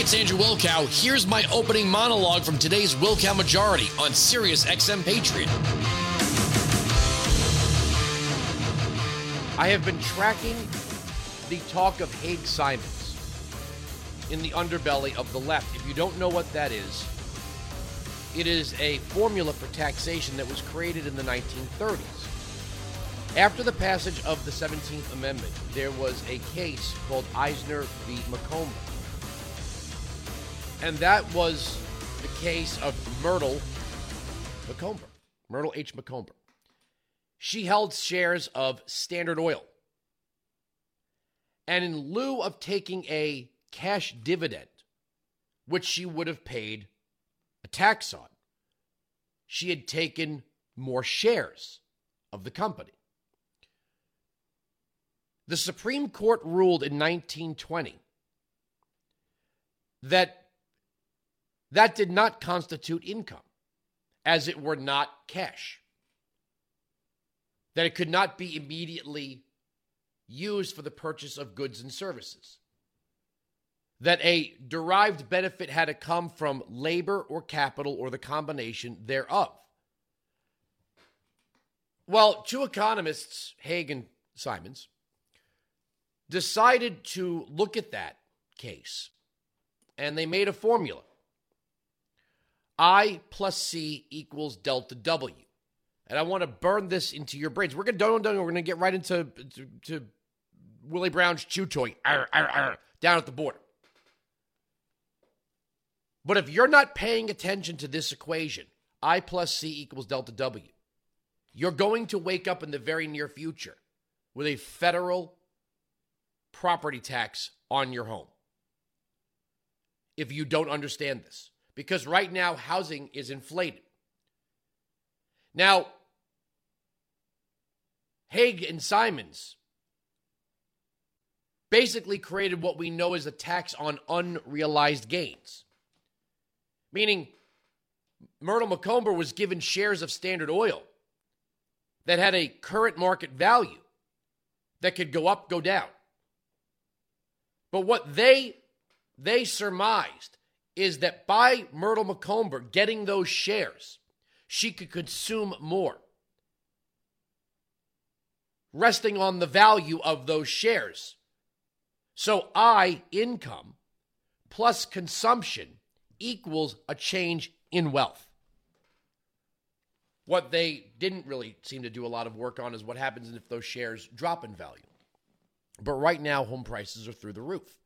it's Andrew Wilkow. Here's my opening monologue from today's Wilkow Majority on Sirius XM Patriot. I have been tracking the talk of Haig Simons in the underbelly of the left. If you don't know what that is, it is a formula for taxation that was created in the 1930s. After the passage of the 17th Amendment, there was a case called Eisner v. Macomber. And that was the case of Myrtle Macomber, Myrtle H. Macomber. She held shares of Standard Oil. And in lieu of taking a cash dividend, which she would have paid a tax on, she had taken more shares of the company. The Supreme Court ruled in 1920 that that did not constitute income, as it were not cash. That it could not be immediately used for the purchase of goods and services. That a derived benefit had to come from labor or capital or the combination thereof. Well, two economists, Haig and Simons, decided to look at that case and they made a formula I plus C equals delta W. And I want to burn this into your brains. We're don't don't we're gonna get right into to, to Willie Brown's chew toy arr, arr, arr, down at the border. But if you're not paying attention to this equation, I plus C equals delta W, you're going to wake up in the very near future with a federal property tax on your home. If you don't understand this because right now housing is inflated. Now, Haig and Simons basically created what we know as a tax on unrealized gains, meaning Myrtle Macomber was given shares of Standard Oil that had a current market value that could go up, go down. But what they they surmised is that by Myrtle Macomber getting those shares, she could consume more, resting on the value of those shares. So I income plus consumption equals a change in wealth. What they didn't really seem to do a lot of work on is what happens if those shares drop in value. But right now, home prices are through the roof.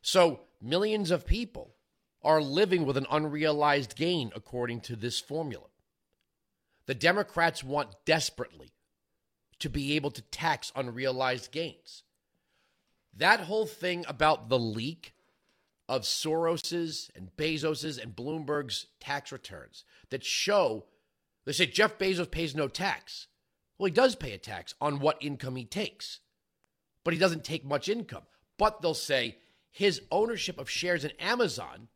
So millions of people are living with an unrealized gain, according to this formula. The Democrats want desperately to be able to tax unrealized gains. That whole thing about the leak of Soros's and Bezos's and Bloomberg's tax returns that show they say Jeff Bezos pays no tax. Well, he does pay a tax on what income he takes, but he doesn't take much income. But they'll say his ownership of shares in Amazon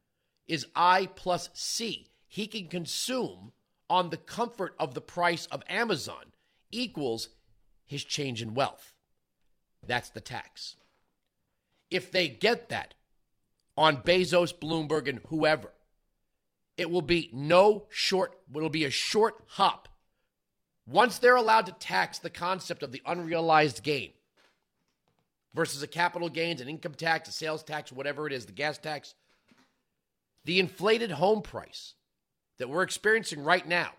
is I plus C. He can consume on the comfort of the price of Amazon equals his change in wealth. That's the tax. If they get that on Bezos, Bloomberg, and whoever, it will be no short, it'll be a short hop. Once they're allowed to tax the concept of the unrealized gain versus a capital gains, an income tax, a sales tax, whatever it is, the gas tax, the inflated home price that we're experiencing right now,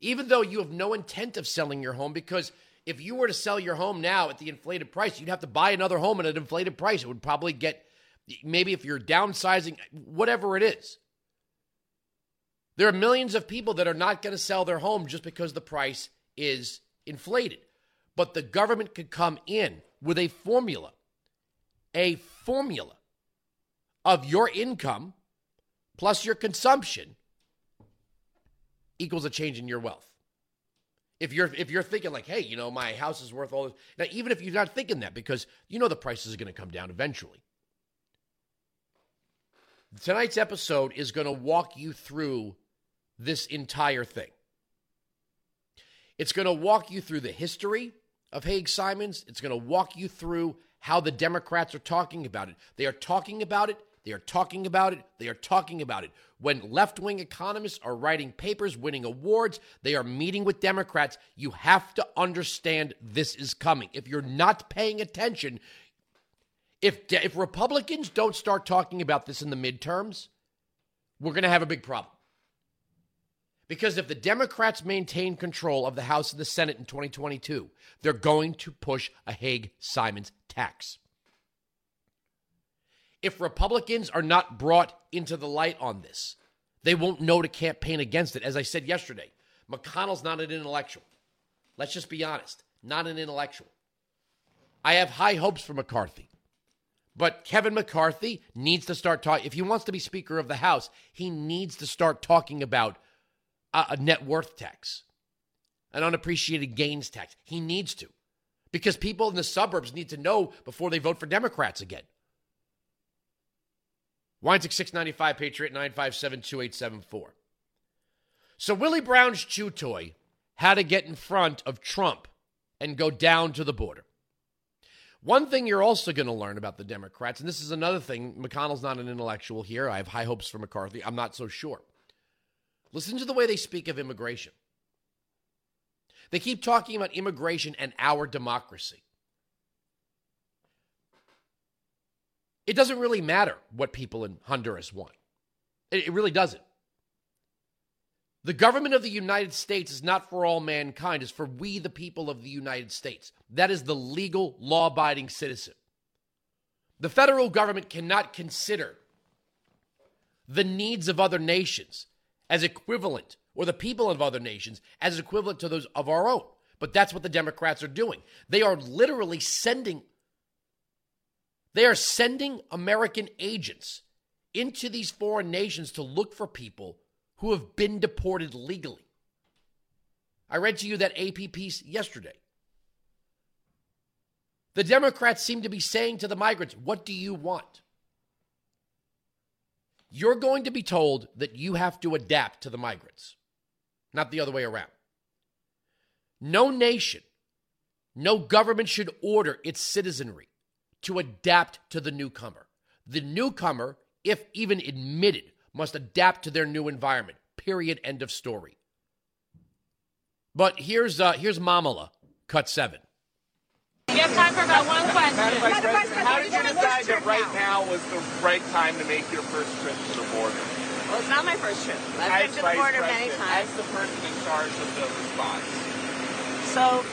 even though you have no intent of selling your home, because if you were to sell your home now at the inflated price, you'd have to buy another home at an inflated price. It would probably get, maybe if you're downsizing, whatever it is. There are millions of people that are not going to sell their home just because the price is inflated. But the government could come in with a formula, a formula of your income plus your consumption equals a change in your wealth. If you're if you're thinking like, hey, you know, my house is worth all this. Now, even if you're not thinking that, because you know the prices are going to come down eventually. Tonight's episode is going to walk you through this entire thing. It's going to walk you through the history of Haig Simons. It's going to walk you through how the Democrats are talking about it. They are talking about it They are talking about it. They are talking about it. When left wing economists are writing papers, winning awards, they are meeting with Democrats. You have to understand this is coming. If you're not paying attention, if, if Republicans don't start talking about this in the midterms, we're going to have a big problem. Because if the Democrats maintain control of the House and the Senate in 2022, they're going to push a Haig Simons tax. If Republicans are not brought into the light on this, they won't know to campaign against it. As I said yesterday, McConnell's not an intellectual. Let's just be honest, not an intellectual. I have high hopes for McCarthy. But Kevin McCarthy needs to start talking. If he wants to be Speaker of the House, he needs to start talking about a, a net worth tax, an unappreciated gains tax. He needs to. Because people in the suburbs need to know before they vote for Democrats again. Weinzig 695 Patriot 957 2874. So Willie Brown's chew toy had to get in front of Trump and go down to the border. One thing you're also going to learn about the Democrats, and this is another thing, McConnell's not an intellectual here. I have high hopes for McCarthy. I'm not so sure. Listen to the way they speak of immigration. They keep talking about immigration and our democracy. It doesn't really matter what people in Honduras want. It, really doesn't. The government of the United States is not for all mankind, it's for we, the people of the United States. That is the legal, law abiding citizen. The federal government cannot consider the needs of other nations as equivalent, or the people of other nations as equivalent to those of our own. But that's what the Democrats are doing. They are literally sending they are sending American agents into these foreign nations to look for people who have been deported legally. I read to you that AP piece yesterday. The Democrats seem to be saying to the migrants, What do you want? You're going to be told that you have to adapt to the migrants, not the other way around. No nation, no government should order its citizenry to adapt to the newcomer. The newcomer, if even admitted, must adapt to their new environment. Period. End of story. But here's uh, here's Mamala, cut seven. You have time for about one question. How did you decide that right now was the right time to make your first trip to the border? Well, it's not my first trip. I've been to the border many times. As the person in charge of the response. So,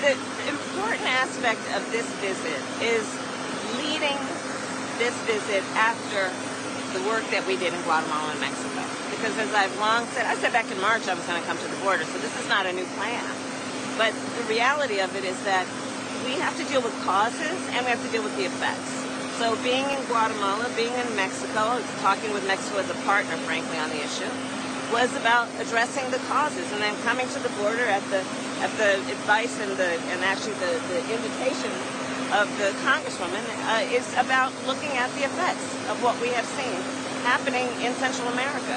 the important aspect of this visit is leading this visit after the work that we did in Guatemala and Mexico. Because as I've long said, I said back in March I was going to come to the border, so this is not a new plan. But the reality of it is that we have to deal with causes and we have to deal with the effects. So being in Guatemala, being in Mexico, talking with Mexico as a partner, frankly, on the issue, was about addressing the causes. And then coming to the border at the at the advice and the and actually the, the invitation of the Congresswoman uh, is about looking at the effects of what we have seen happening in Central America.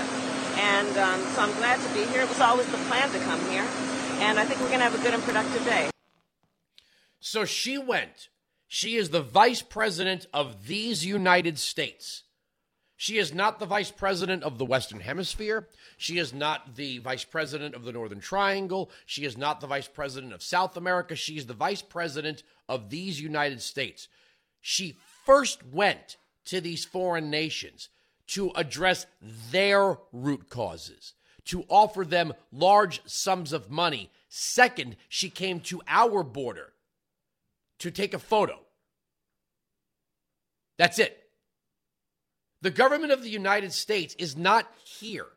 And um, so I'm glad to be here. It was always the plan to come here. And I think we're going to have a good and productive day. So she went. She is the vice president of these United States. She is not the vice president of the Western Hemisphere. She is not the vice president of the Northern Triangle. She is not the vice president of South America. She is the vice president of these United States. She first went to these foreign nations to address their root causes, to offer them large sums of money. Second, she came to our border to take a photo. That's it. The government of the United States is not here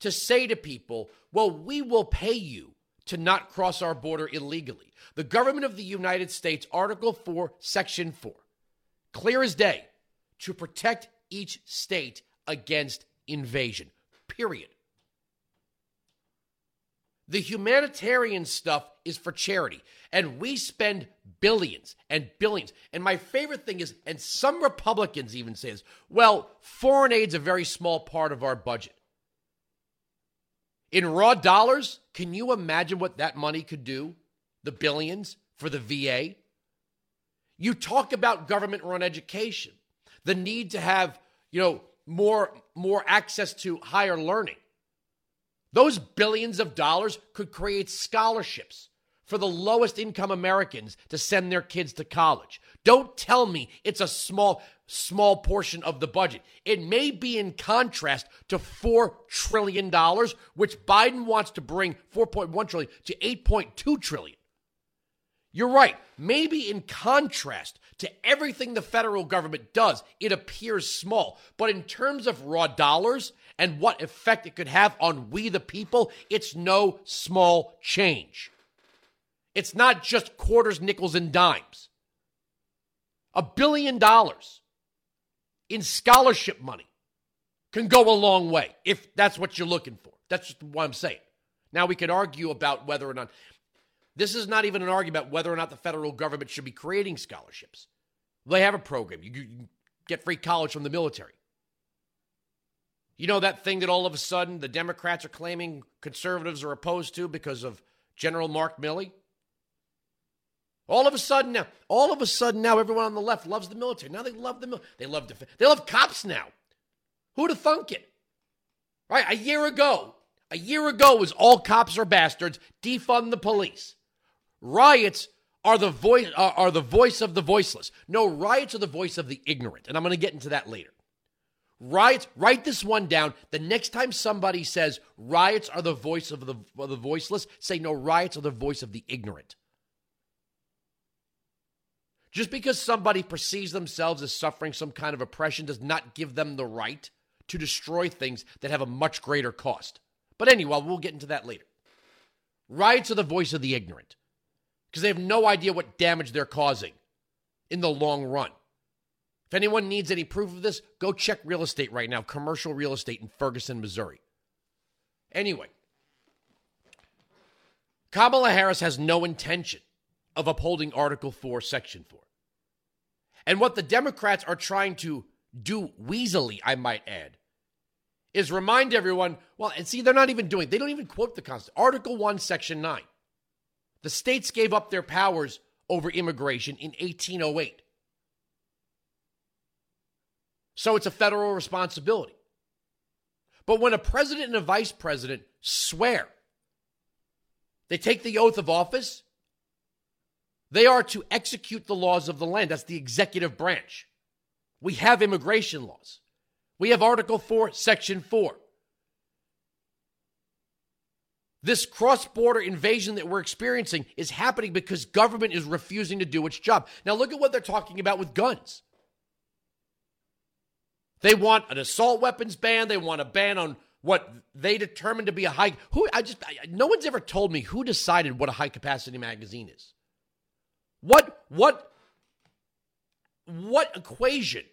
to say to people, well, we will pay you to not cross our border illegally. The government of the United States, Article 4, Section 4, clear as day, to protect each state against invasion, period. The humanitarian stuff is for charity. And we spend billions and billions. And my favorite thing is, and some Republicans even say this well, foreign aid's a very small part of our budget. In raw dollars, can you imagine what that money could do? The billions for the VA? You talk about government run education. the need to have, you know, more more access to higher learning. Those billions of dollars could create scholarships for the lowest income Americans to send their kids to college. Don't tell me it's a small small portion of the budget. It may be in contrast to 4 trillion dollars which Biden wants to bring 4.1 trillion to 8.2 trillion. You're right. Maybe in contrast to everything the federal government does, it appears small. But in terms of raw dollars and what effect it could have on we the people, it's no small change. It's not just quarters, nickels, and dimes. A billion dollars in scholarship money can go a long way if that's what you're looking for. That's just what I'm saying. Now, we could argue about whether or not this is not even an argument whether or not the federal government should be creating scholarships. They have a program. You, you get free college from the military. You know that thing that all of a sudden the Democrats are claiming conservatives are opposed to because of General Mark Milley? All of a sudden now, all of a sudden now, everyone on the left loves the military. Now they love the military. They love def- they love cops now. Who'd have thunk it? Right, a year ago, a year ago was all cops are bastards. Defund the police. Riots are the voice uh, are the voice of the voiceless. No, riots are the voice of the ignorant, and I'm going to get into that later. Riots, write this one down. The next time somebody says riots are the voice of the, of the voiceless, say no, riots are the voice of the ignorant. Just because somebody perceives themselves as suffering some kind of oppression does not give them the right to destroy things that have a much greater cost. But anyway, we'll get into that later. Riots are the voice of the ignorant because they have no idea what damage they're causing in the long run. If anyone needs any proof of this, go check real estate right now, commercial real estate in Ferguson, Missouri. Anyway, Kamala Harris has no intention of upholding Article 4, Section 4. And what the Democrats are trying to do weaselly, I might add, is remind everyone well, and see, they're not even doing, they don't even quote the Constitution. Article 1, Section 9. The states gave up their powers over immigration in 1808. So it's a federal responsibility. But when a president and a vice president swear, they take the oath of office they are to execute the laws of the land. That's the executive branch. We have immigration laws. We have Article 4, Section 4. This cross border invasion that we're experiencing is happening because government is refusing to do its job. Now, look at what they're talking about with guns. They want an assault weapons ban. They want a ban on what they determine to be a high. Who I just I, no one's ever told me who decided what a high capacity magazine is. What what what equation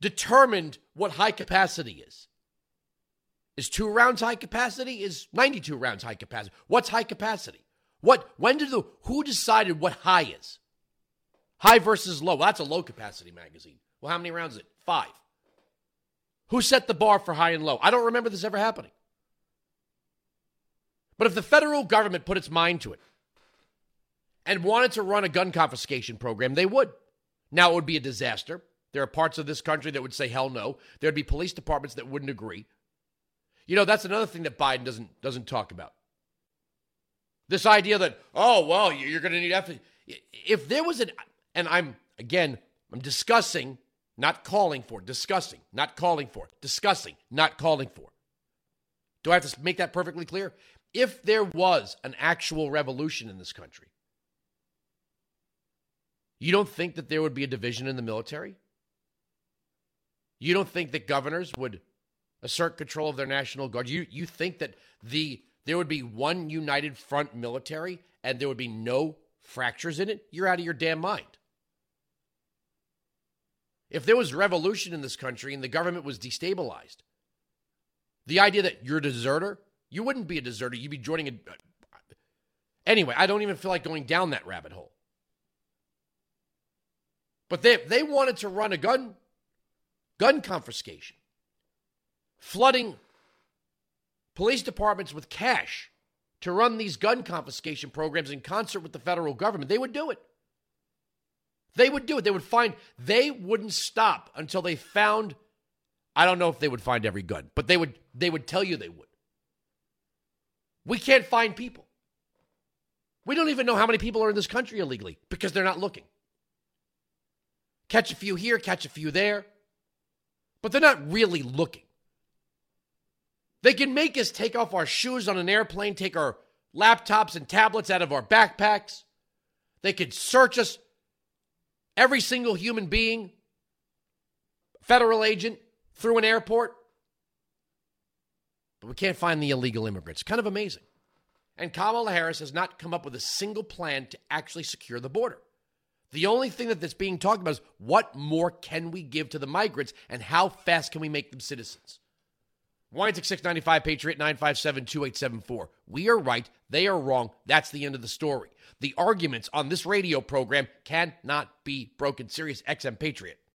determined what high capacity is? Is two rounds high capacity? Is 92 rounds high capacity? What's high capacity? What when did the who decided what high is? High versus low. Well, that's a low capacity magazine. Well, how many rounds is it? Five. Who set the bar for high and low? I don't remember this ever happening. But if the federal government put its mind to it, and wanted to run a gun confiscation program, they would. Now it would be a disaster. There are parts of this country that would say hell no. There'd be police departments that wouldn't agree. You know, that's another thing that Biden doesn't doesn't talk about. This idea that oh well, you're going to need. If there was an, and I'm again, I'm discussing, not calling for, discussing, not calling for, discussing, not calling for. Do I have to make that perfectly clear? If there was an actual revolution in this country, you don't think that there would be a division in the military? You don't think that governors would assert control of their national guard? You you think that the there would be one united front military and there would be no fractures in it? You're out of your damn mind. If there was revolution in this country and the government was destabilized, the idea that you're a deserter, you wouldn't be a deserter. You'd be joining a. Anyway, I don't even feel like going down that rabbit hole. But they they wanted to run a gun gun confiscation, flooding police departments with cash to run these gun confiscation programs in concert with the federal government. They would do it. They would do it. They would find, they wouldn't stop until they found, I don't know if they would find every gun, but they would, they would tell you they would. We can't find people. We don't even know how many people are in this country illegally because they're not looking. Catch a few here, catch a few there, but they're not really looking. They can make us take off our shoes on an airplane, take our laptops and tablets out of our backpacks. They could search us, every single human being, federal agent, through an airport. But we can't find the illegal immigrants. Kind of amazing. And Kamala Harris has not come up with a single plan to actually secure the border. The only thing that that's being talked about is what more can we give to the migrants and how fast can we make them citizens? Wines 695 Patriot 957 2874. We are right. They are wrong. That's the end of the story. The arguments on this radio program cannot be broken. Sirius XM Patriot.